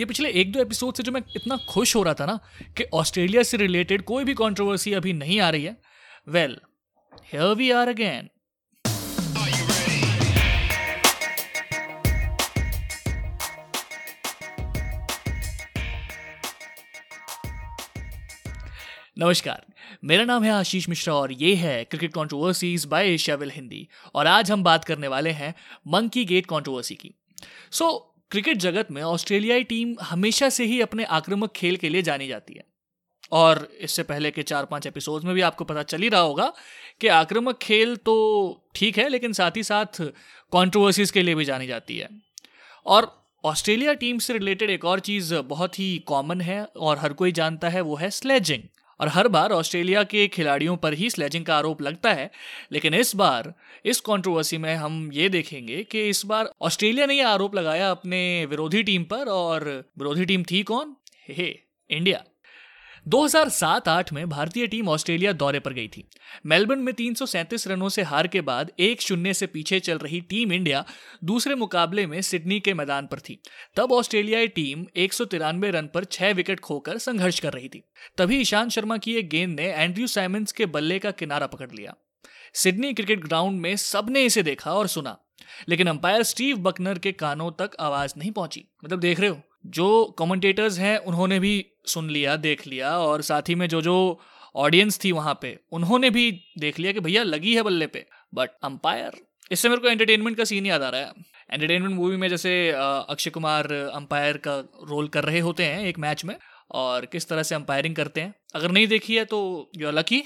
ये पिछले एक दो एपिसोड से जो मैं इतना खुश हो रहा था ना कि ऑस्ट्रेलिया से रिलेटेड कोई भी कंट्रोवर्सी अभी नहीं आ रही है। Well here we are again नमस्कार मेरा नाम है आशीष मिश्रा और ये है cricket controversies by Asiaville Hindi और आज हम बात करने वाले हैं मंकी गेट कंट्रोवर्सी की। सो so, क्रिकेट जगत में ऑस्ट्रेलियाई टीम हमेशा से ही अपने आक्रामक खेल के लिए जानी जाती है। और इससे पहले के चार पाँच एपिसोड में भी आपको पता चल ही रहा होगा कि आक्रामक खेल तो ठीक है, लेकिन साथ ही साथ कंट्रोवर्सीज के लिए भी जानी जाती है। और ऑस्ट्रेलिया टीम से रिलेटेड एक और चीज़ बहुत ही कॉमन है और हर कोई जानता है, वो है स्लेजिंग और हर बार ऑस्ट्रेलिया के खिलाड़ियों पर ही स्लेजिंग का आरोप लगता है। लेकिन इस बार, इस कंट्रोवर्सी में हम ये देखेंगे कि इस बार ऑस्ट्रेलिया ने यह आरोप लगाया अपने विरोधी टीम पर और विरोधी टीम थी कौन? हे, इंडिया। 2007-8 में भारतीय टीम ऑस्ट्रेलिया दौरे पर गई थी। मेलबर्न में तीन सौ सैंतीस रनों से हार के बाद एक शून्य से पीछे चल रही टीम इंडिया दूसरे मुकाबले में सिडनी के मैदान पर थी। तब ऑस्ट्रेलियाई टीम एक रन पर छह विकेट खोकर संघर्ष कर रही थी। तभी ईशांत शर्मा की एक गेंद ने एंड्रयू साइमंस के बल्ले का किनारा पकड़ लिया। सिडनी क्रिकेट ग्राउंड में सबने इसे देखा और सुना, लेकिन अंपायर स्टीव बकनर के कानों तक आवाज़ नहीं पहुँची। मतलब देख रहे हो? जो कमेंटेटर्स हैं, उन्होंने भी सुन लिया, देख लिया और साथ ही में जो जो ऑडियंस थी वहाँ पे, उन्होंने भी देख लिया कि भैया लगी है बल्ले पे। बट अंपायर इससे मेरे को एंटरटेनमेंट का सीन याद आ रहा है। एंटरटेनमेंट मूवी में जैसे अक्षय कुमार अंपायर का रोल कर रहे होते हैं एक मैच में और किस तरह से अंपायरिंग करते हैं। अगर नहीं देखी है तो यू आर लकी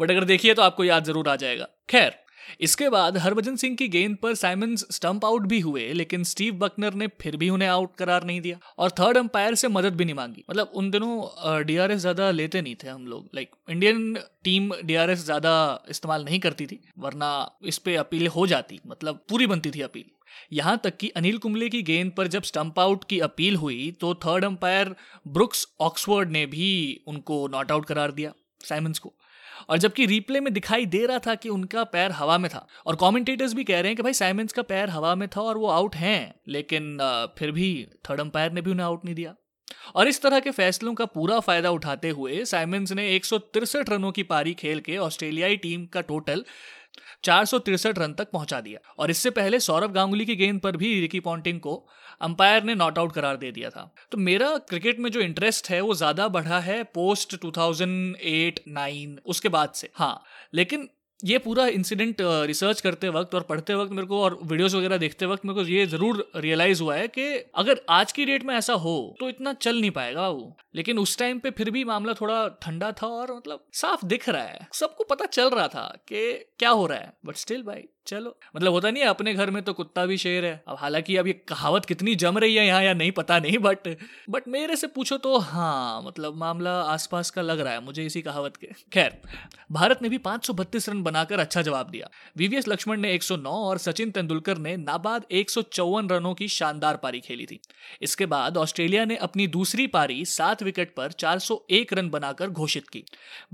बट अगर देखी है तो आपको याद ज़रूर आ जाएगा। खैर इसके बाद हरभजन सिंह की गेंद पर साइमंस स्टंप आउट भी हुए, लेकिन स्टीव बकनर ने फिर भी उन्हें आउट करार नहीं दिया। और थर्ड अंपायर से मदद भी नहीं मांगी। मतलब उन दिनों डीआरएस ज़्यादा लेते नहीं थे हम लोग। लाइक इंडियन टीम डीआरएस ज़्यादा इस्तेमाल नहीं करती थी, वरना इस पे अपील हो जाती। मतलब पूरी बनती थी अपील। यहाँ तक कि अनिल कुंबले की गेंद पर जब स्टंप आउट की अपील हुई तो थर्ड अंपायर ब्रुक्स ऑक्सफोर्ड ने भी उनको नॉट आउट करार दिया साइमंस को। और जबकि रिप्ले में दिखाई दे रहा था कि उनका पैर हवा में था। और कमेंटेटर्स भी कह रहे हैं कि भाई साइमंस का पैर हवा में था और वो आउट हैं, लेकिन फिर भी थर्ड अंपायर ने भी उन्हें आउट नहीं दिया। और इस तरह के फैसलों का पूरा फ़ायदा उठाते हुए साइमंस ने एक रनों की पारी खेल के ऑस्ट्रेलियाई टीम का टोटल चार रन तक पहुँचा दिया। और इससे पहले सौरभ गांगुली की गेंद पर भी रिकी पॉन्टिंग को अंपायर ने नॉट आउट करार दे दिया था। तो मेरा क्रिकेट में जो इंटरेस्ट है, वो ज़्यादा बढ़ा है पोस्ट 2008-9 उसके बाद से। हाँ लेकिन ये पूरा इंसिडेंट रिसर्च करते वक्त और पढ़ते वक्त मेरे को और वीडियोस वगैरह देखते वक्त मेरे को ये ज़रूर रियलाइज़ हुआ है कि अगर आज की डेट में ऐसा हो तो इतना चल नहीं पाएगा वो। लेकिन उस टाइम पे फिर भी मामला थोड़ा ठंडा था और मतलब साफ़ दिख रहा है। सबको पता चल रहा था कि क्या हो रहा है बट स्टिल भाई चलो। मतलब होता नहीं है, अपने घर में तो कुत्ता भी शेर है। अब हालाँकि अब ये कहावत कितनी जम रही है यहाँ या नहीं, पता नहीं बट बट मेरे से पूछो तो हाँ मतलब मामला आसपास का लग रहा है मुझे इसी कहावत के। खैर, भारत ने भी पाँच रन बनाकर अच्छा जवाब दिया। वीवीएस लक्ष्मण ने 109 और सचिन तेंदुलकर ने नाबाद एक सौ चौवन रनों की शानदार पारी खेली थी। इसके बाद ऑस्ट्रेलिया ने अपनी दूसरी पारी सात विकेट पर 401 रन बनाकर घोषित की।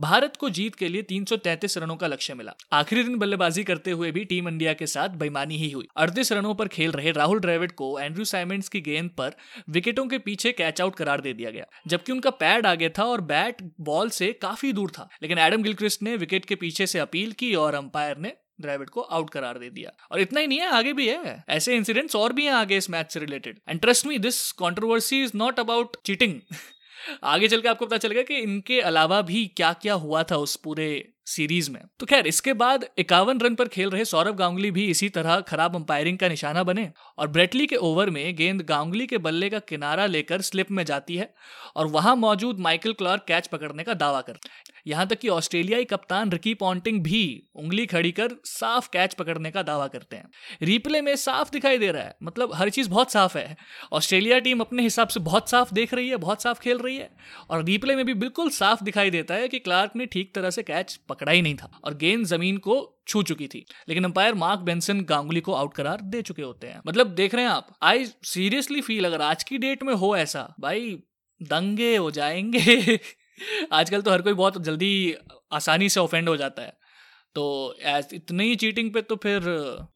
भारत को जीत के लिए तीन रनों का लक्ष्य मिला। आखिरी दिन बल्लेबाजी करते हुए भी टीम इंडिया के साथ बेईमानी ही हुई। अड़तीस रनों पर खेल रहे राहुल ड्रेविड को एंड्रू साइमेंट्स की गेंद पर विकेटों के पीछे कैच आउट करार दे दिया गया, जबकि उनका पैड आगे था और बैट बॉल से काफ़ी दूर था। लेकिन एडम गिलक्रिस्ट ने विकेट के पीछे से अपील की और अंपायर ने ड्राइविड को आउट करार दे दिया। और इतना ही नहीं है, आगे भी है। ऐसे इंसिडेंट्स और भी हैं आगे इस मैच से related and trust me this controversy is not about cheating आगे चल के आपको पता चलेगा कि इनके अलावा भी क्या क्या हुआ था उस पूरे सीरीज़ में। तो खैर, इसके बाद इक्यावन रन पर खेल रहे सौरभ गांगुली भी इसी तरह खराब अंपायरिंग का निशाना बने और ब्रेटली के ओवर में गेंद गांगुली के बल्ले का किनारा लेकर स्लिप में जाती है और वहाँ मौजूद माइकल क्लार्क कैच पकड़ने का दावा करते हैं। यहाँ तक कि ऑस्ट्रेलियाई कप्तान रिकी पॉन्टिंग भी उंगली खड़ी कर साफ़ कैच पकड़ने का दावा करते हैं। रिप्ले में साफ़ दिखाई दे रहा है मतलब हर चीज़ बहुत साफ़ है। ऑस्ट्रेलिया टीम अपने हिसाब से बहुत साफ़ देख रही है, बहुत साफ़ खेल रही है और रिप्ले में भी बिल्कुल साफ़ दिखाई देता है कि क्लार्क ने ठीक तरह से कैच पकड़ा। ही नहीं था और गेंद ज़मीन को छू चुकी थी। लेकिन अंपायर मार्क बेंसन गांगुली को आउट करार दे चुके होते हैं। मतलब देख रहे हैं आप आई सीरियसली फील अगर आज की डेट में हो ऐसा, भाई, दंगे हो जाएँगे। आजकल तो हर कोई बहुत जल्दी आसानी से ऑफेंड हो जाता है। तो एज इतने चीटिंग पे तो फिर,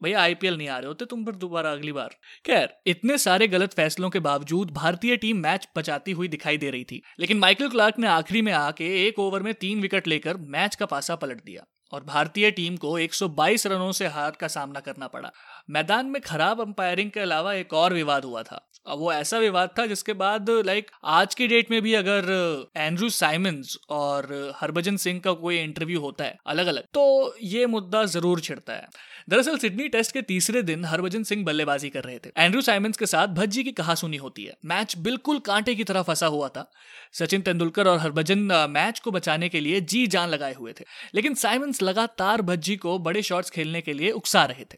भैया आईपीएल नहीं आ रहे होते तुम फिर दोबारा अगली बार। खैर, इतने सारे गलत फैसलों के बावजूद भारतीय टीम मैच बचाती हुई दिखाई दे रही थी। लेकिन माइकल क्लार्क ने आखिरी में आके एक ओवर में तीन विकेट लेकर मैच का पासा पलट दिया और भारतीय टीम को 122 रनों से हार का सामना करना पड़ा। मैदान में खराब अंपायरिंग के अलावा एक और विवाद हुआ था। वो ऐसा विवाद था जिसके बाद लाइक आज की डेट में भी अगर एंड्रू साइमंस और हरभजन सिंह का कोई इंटरव्यू होता है अलग अलग तो ये मुद्दा ज़रूर छिड़ता है। दरअसल सिडनी टेस्ट के तीसरे दिन हरभजन सिंह बल्लेबाजी कर रहे थे। एंड्रू साइमंस के साथ भज्जी की कहा सुनी होती है? मैच बिल्कुल कांटे की तरह फंसा हुआ था। सचिन तेंदुलकर और हरभजन मैच को बचाने के लिए जी जान लगाए हुए थे। लेकिन साइमंस लगातार भज्जी को बड़े शॉट्स खेलने के लिए उकसा रहे थे।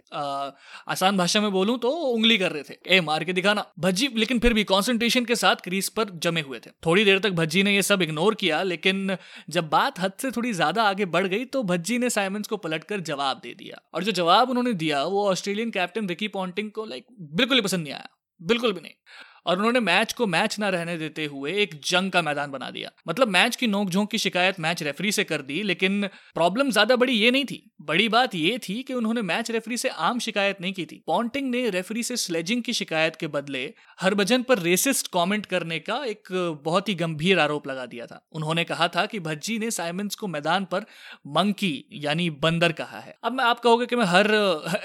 आसान भाषा में बोलूँ तो उंगली कर रहे थे। ए, मार के दिखाना। भज्जी, लेकिन फिर भी कॉन्सेंट्रेशन के साथ क्रीज पर जमे हुए थे। थोड़ी देर तक भज्जी ने यह सब इग्नोर किया, लेकिन जब बात हद से थोड़ी ज़्यादा आगे बढ़ गई तो भज्जी ने साइमंस को पलटकर जवाब दे दिया। और जो जवाब उन्होंने दिया, वो ऑस्ट्रेलियन कैप्टन रिकी पॉन्टिंग को लाइक बिल्कुल ही पसंद नहीं आया। बिल्कुल भी नहीं। और उन्होंने मैच को मैच ना रहने देते हुए एक जंग का मैदान बना दिया। मतलब मैच की नोकझोंक की शिकायत मैच रेफरी से कर दी, लेकिन प्रॉब्लम ज़्यादा बड़ी ये नहीं थी। बड़ी बात ये थी कि उन्होंने मैच रेफरी से आम शिकायत नहीं की थी। पॉन्टिंग ने रेफरी से स्लेजिंग की शिकायत के बदले हरभजन पर रेसिस्ट कॉमेंट करने का एक बहुत ही गंभीर आरोप लगा दिया था। उन्होंने कहा था कि भज्जी ने साइमंस को मैदान पर मंकी, यानी बंदर कहा है। अब मैं आप कहोगे कि मैं हर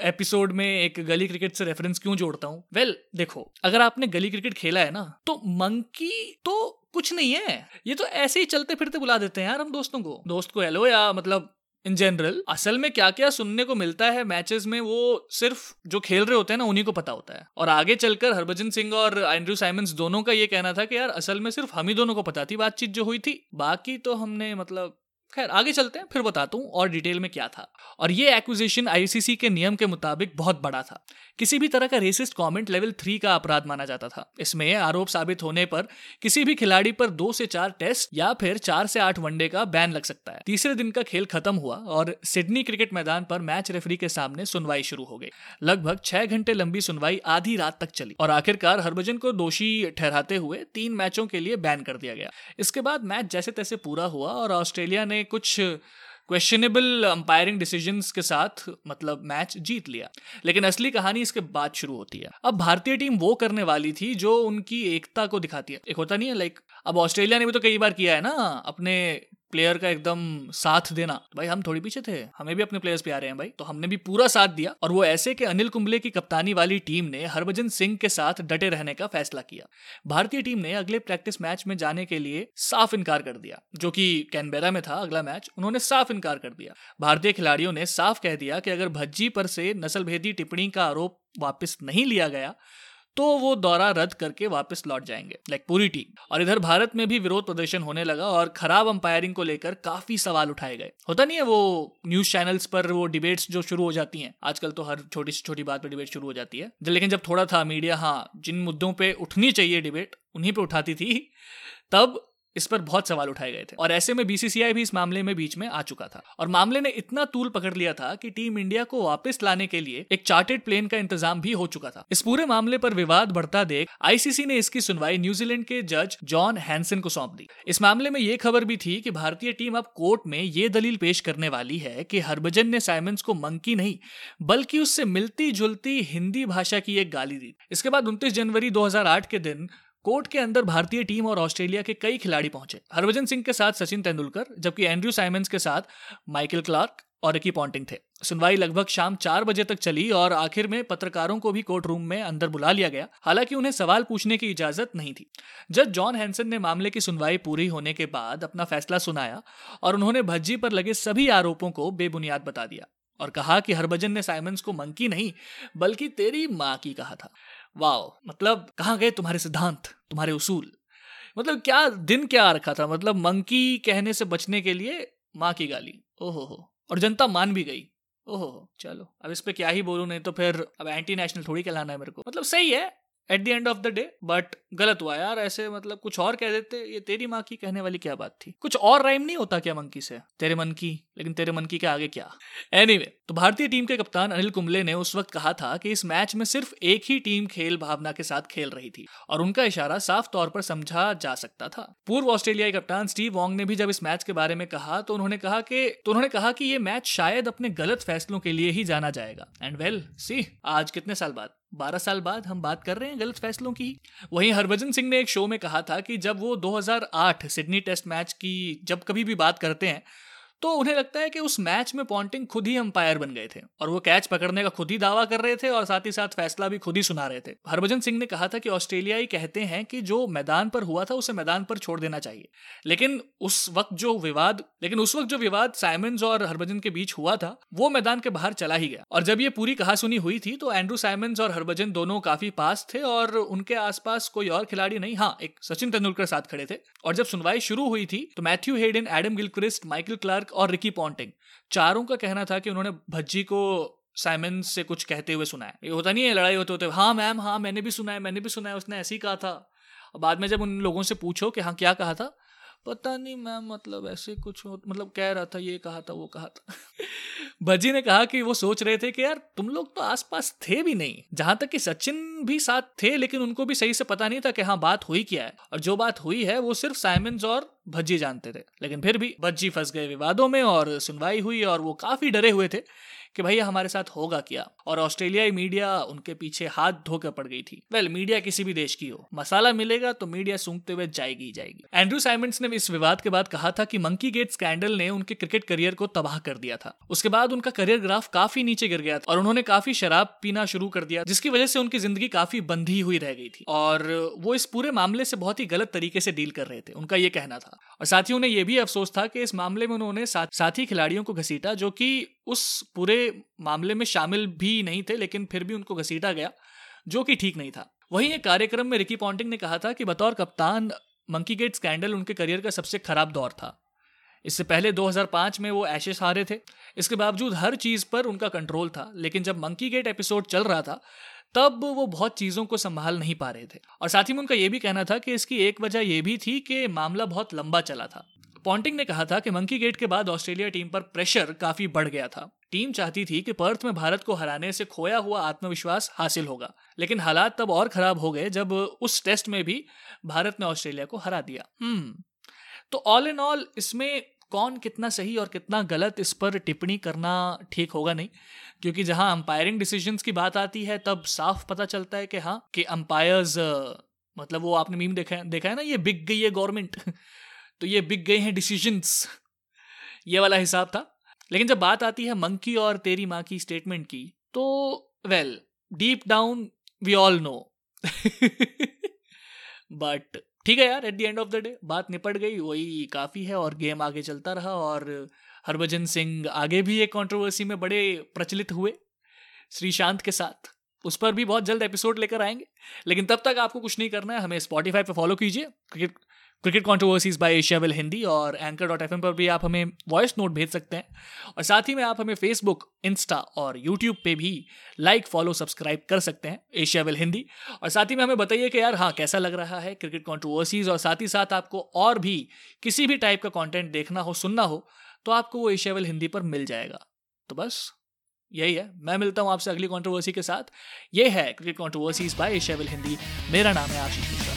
एपिसोड में एक गली क्रिकेट से रेफरेंस क्यों जोड़ता हूँ? वेल देखो, अगर आपने गली क्रिकेट क्रिकेट खेला है ना तो मंकी तो कुछ नहीं है। ये तो ऐसे ही चलते फिरते बुला देते हैं यार हम दोस्तों को। दोस्त को हेलो या मतलब इन जनरल असल में क्या क्या सुनने को मिलता है मैचेस में वो सिर्फ़ जो खेल रहे होते हैं ना, उन्हीं को पता होता है। और आगे चलकर हरभजन सिंह और एंड्रू साइमंस दोनों का ये कहना था कि यार असल में सिर्फ़ हम ही दोनों को पता थी, बातचीत जो हुई थी, बाकी तो हमने मतलब खैर, आगे चलते हैं, फिर बताता हूँ और डिटेल में क्या था। और ये एक्विजिशन आईसीसी के नियम के मुताबिक बहुत बड़ा था। किसी भी तरह का रेसिस्ट कमेंट लेवल थ्री का अपराध माना जाता था। इसमें आरोप साबित होने पर किसी भी खिलाड़ी पर दो से चार टेस्ट या फिर चार से आठ वनडे का बैन लग सकता है। तीसरे दिन का खेल खत्म हुआ और सिडनी क्रिकेट मैदान पर मैच रेफरी के सामने सुनवाई शुरू हो गई। लगभग छह घंटे लंबी सुनवाई आधी रात तक चली और आखिरकार हरभजन को दोषी ठहराते हुए तीन मैचों के लिए बैन कर दिया गया। इसके बाद मैच जैसे तैसे पूरा हुआ और ऑस्ट्रेलिया ने कुछ क्वेश्चनेबल अंपायरिंग डिसीजंस के साथ मतलब मैच जीत लिया। लेकिन असली कहानी इसके बाद शुरू होती है। अब भारतीय टीम वो करने वाली थी जो उनकी एकता को दिखाती है। एक होता नहीं है लाइक अब ऑस्ट्रेलिया ने भी तो कई बार किया है ना, अपने प्लेयर का एकदम साथ देना। भाई, हम थोड़ी पीछे थे। हमें भी अपने प्लेयर्स पे आ रहे हैं भाई। तो हमने भी पूरा साथ दिया। और वो ऐसे कि अनिल कुंबले की कप्तानी वाली टीम ने हरभजन सिंह के साथ डटे रहने का फैसला किया। भारतीय टीम ने अगले प्रैक्टिस मैच में जाने के लिए साफ़ इनकार कर दिया। जो कि कैनबेरा में था अगला मैच उन्होंने साफ़ इनकार कर दिया। भारतीय खिलाड़ियों ने साफ़ कह दिया कि अगर भज्जी पर से नस्लभेदी टिप्पणी का आरोप वापस नहीं लिया गया तो वो दौरा रद्द करके वापस लौट जाएँगे लाइक पूरी टीम और इधर भारत में भी विरोध प्रदर्शन होने लगा और खराब अंपायरिंग को लेकर काफ़ी सवाल उठाए गए। होता नहीं है वो न्यूज़ चैनल्स पर वो डिबेट्स जो शुरू हो जाती हैं, आजकल तो हर छोटी से छोटी बात पर डिबेट शुरू हो जाती है। लेकिन जब थोड़ा था मीडिया हाँ जिन मुद्दों पर उठनी चाहिए डिबेट उन्हीं पर उठाती थी। तब इस पर बहुत सवाल उठाए गए थे। और ऐसे में बीसीसीआई भी इस मामले में बीच में आ चुका था। और मामले ने इतना तूल पकड़ लिया था कि टीम इंडिया को वापस लाने के लिए एक चार्टेड प्लेन का इंतज़ाम भी हो चुका था। इस पूरे मामले पर विवाद बढ़ता देख आईसीसी ने इसकी सुनवाई न्यूजीलैंड के जज जॉन हैंसन को सौंप दी। इस मामले में यह खबर भी थी कि भारतीय टीम अब कोर्ट में ये दलील पेश करने वाली है कि हरभजन ने साइमंस को मंकी नहीं, बल्कि उससे मिलती जुलती हिंदी भाषा की एक गाली दी। इसके बाद उनतीस जनवरी 2008 के दिन कोर्ट के अंदर भारतीय टीम और ऑस्ट्रेलिया के कई खिलाड़ी पहुँचे। हरभजन सिंह के साथ सचिन तेंदुलकर, जबकि एंड्रयू साइमंस के साथ माइकल क्लार्क और रिकी पॉन्टिंग थे। सुनवाई लगभग शाम चार बजे तक चली और आखिर में पत्रकारों को भी कोर्ट रूम में अंदर बुला लिया गया, हालाँकि उन्हें सवाल पूछने की इजाज़त नहीं थी। जज जॉन हैंसन ने मामले की सुनवाई पूरी होने के बाद अपना फैसला सुनाया और उन्होंने भज्जी पर लगे सभी आरोपों को बेबुनियाद बता दिया और कहा कि हरभजन ने साइमंस को मंकी नहीं, बल्कि तेरी माँ की कहा था। वाओ मतलब कहाँ गए तुम्हारे सिद्धांत, तुम्हारे उसूल? मतलब क्या दिन क्या रखा था? मतलब मंकी कहने से बचने के लिए माँ की गाली। ओहो हो, और जनता मान भी गई। ओहो चलो, अब इस पर क्या ही बोलूँ, नहीं तो फिर अब एंटी नेशनल थोड़ी कहलाना है मेरे को। मतलब सही है at the end of the day but गलत हुआ यार, ऐसे मतलब कुछ और कह देते, ये तेरी माँ की कहने वाली क्या बात थी? कुछ और राइम नहीं होता क्या मंकी से? तेरे मन की? लेकिन तेरे मन की के आगे क्या? एनीवे anyway, तो भारतीय टीम के कप्तान अनिल कुंबले ने उस वक्त कहा था कि इस मैच में सिर्फ़ एक ही टीम खेल भावना के साथ खेल रही थी और उनका इशारा साफ़ तौर पर समझा जा सकता था। पूर्व ऑस्ट्रेलियाई कप्तान स्टीव वॉन्ग ने भी जब इस मैच के बारे में कहा तो उन्होंने कहा कि तो उन्होंने कहा कि ये मैच शायद अपने गलत फैसलों के लिए ही जाना जाएगा। एंड वेल सी आज कितने साल बाद? बारह साल बाद हम बात कर रहे हैं गलत फैसलों की वहीं हरभजन सिंह ने एक शो में कहा था कि जब वो 2008 सिडनी टेस्ट मैच की जब कभी भी बात करते हैं तो उन्हें लगता है कि उस मैच में पॉन्टिंग खुद ही अंपायर बन गए थे और वो कैच पकड़ने का खुद ही दावा कर रहे थे और साथ ही साथ फैसला भी खुद ही सुना रहे थे। हरभजन सिंह ने कहा था कि ऑस्ट्रेलियाई कहते हैं कि जो मैदान पर हुआ था उसे मैदान पर छोड़ देना चाहिए। लेकिन उस वक्त जो विवाद, लेकिन उस वक्त जो विवाद साइमंस और हरभजन के बीच हुआ था, वो मैदान के बाहर चला ही गया। और जब ये पूरी कहा सुनी हुई थी तो एंड्रू साइमंस और हरभजन दोनों काफ़ी पास थे और उनके आसपास कोई और खिलाड़ी नहीं हाँ एक सचिन तेंदुलकर साथ खड़े थे। और जब सुनवाई शुरू हुई थी तो Matthew Hayden, Adam Gilchrist, Michael Clarke और रिकी पॉन्टिंग चारों का कहना था कि उन्होंने भज्जी को साइमन से कुछ कहते हुए सुना है ये होता नहीं है, लड़ाई होते होते हाँ मैम हाँ मैंने भी सुना है मैंने भी सुना है उसने ऐसे ही कहा था। बाद में जब उन लोगों से पूछो कि हाँ क्या कहा था, पता नहीं मैम मतलब ऐसे कुछ मतलब कह रहा था, ये कहा था, वो कहा था। भज्जी ने कहा कि वो सोच रहे थे कि यार, तुम लोग तो आसपास थे भी नहीं। जहाँ तक कि सचिन भी साथ थे, लेकिन उनको भी सही से पता नहीं था कि हाँ बात हुई क्या है। और जो बात हुई है, वो सिर्फ़ साइमंस और भज्जी जानते थे। लेकिन फिर भी भज्जी फंस गए विवादों में और सुनवाई हुई और वो काफ़ी डरे हुए थे कि भैया हमारे साथ होगा क्या। और ऑस्ट्रेलियाई मीडिया उनके पीछे हाथ धोकर पड़ गई थी। वेल well, मीडिया किसी भी देश की हो। मसाला मिलेगा तो मीडिया सूंघते हुए जाएगी ही जाएगी। एंड्रू साइमंड्स ने इस विवाद के बाद कहा था कि मंकी गेट स्कैंडल ने उनके क्रिकेट करियर को तबाह कर दिया था। उसके बाद उनका करियर ग्राफ काफ़ी नीचे गिर गया था और उन्होंने काफ़ी शराब पीना शुरू कर दिया जिसकी वजह से उनकी ज़िंदगी काफ़ी बंधी हुई रह गई थी। और वो इस पूरे मामले से बहुत ही गलत तरीके से डील कर रहे थे। उनका ये कहना था। और साथियों ने यह भी अफसोस था कि इस मामले में उन्होंने साथी खिलाड़ियों को घसीटा, जो कि उस पूरे मामले में शामिल भी नहीं थे, लेकिन फिर भी उनको घसीटा गया, जो कि ठीक नहीं था। वहीं एक कार्यक्रम में रिकी पॉन्टिंग ने कहा था कि बतौर कप्तान मंकी गेट स्कैंडल उनके करियर का सबसे खराब दौर था। इससे पहले 2005 में वो एशेस हारे थे। इसके बावजूद हर चीज़ पर उनका कंट्रोल था, लेकिन जब मंकी गेट एपिसोड चल रहा था, तब वो बहुत चीज़ों को संभाल नहीं पा रहे थे। और साथ ही में उनका यह भी कहना था कि इसकी एक वजह यह भी थी कि मामला बहुत लंबा चला था। पॉन्टिंग ने कहा था कि मंकी गेट के बाद ऑस्ट्रेलिया टीम पर प्रेशर काफ़ी बढ़ गया था। टीम चाहती थी कि पर्थ में भारत को हराने से खोया हुआ आत्मविश्वास हासिल होगा, लेकिन हालात तब और खराब हो गए जब उस टेस्ट में भी भारत ने ऑस्ट्रेलिया को हरा दिया। हम्म। तो ऑल इन ऑल इसमें कौन कितना सही और कितना गलत इस पर टिप्पणी करना ठीक होगा नहीं? क्योंकि जहाँ अंपायरिंग डिसीजंस की बात आती है, तब साफ़ पता चलता है कि हाँ कि अंपायर्स मतलब वो आपने मीम देखा है देखा है ना, ये बिक गई है गवर्नमेंट तो ये बिक गए हैं डिसीजंस ये वाला हिसाब था। लेकिन जब बात आती है मंकी और तेरी माँ की स्टेटमेंट की तो well deep down we all know but ठीक है यार at the end of the day बात निपट गई, वही काफ़ी है और गेम आगे चलता रहा और हरभजन सिंह आगे भी एक कंट्रोवर्सी में बड़े प्रचलित हुए श्रीशांत के साथ। उस पर भी बहुत जल्द एपिसोड लेकर आएँगे। लेकिन तब तक आपको कुछ नहीं करना है, हमें स्पॉटीफाई पर फॉलो कीजिए। Cricket cricket controversies by Asiaville Hindi और एंकर डॉट एफ़ पर भी आप हमें वॉइस नोट भेज सकते हैं। और साथ ही में आप हमें फेसबुक इंस्टा और यूट्यूब पे भी लाइक फॉलो सब्सक्राइब कर सकते हैं एशिया विल हिंदी और साथ ही में हमें बताइए कि यार हाँ कैसा लग रहा है क्रिकेट कॉन्ट्रोवर्सीज और साथ ही साथ आपको और भी किसी भी टाइप का कॉन्टेंट देखना हो, सुनना हो तो आपको वो एशिया विल हिंदी पर मिल जाएगा। तो बस यही है। मैं मिलता हूँ आपसे अगली कॉन्ट्रोवर्सी के साथ। ये है cricket controversies by Asiaville Hindi मेरा नाम है आशीष मिश्रा।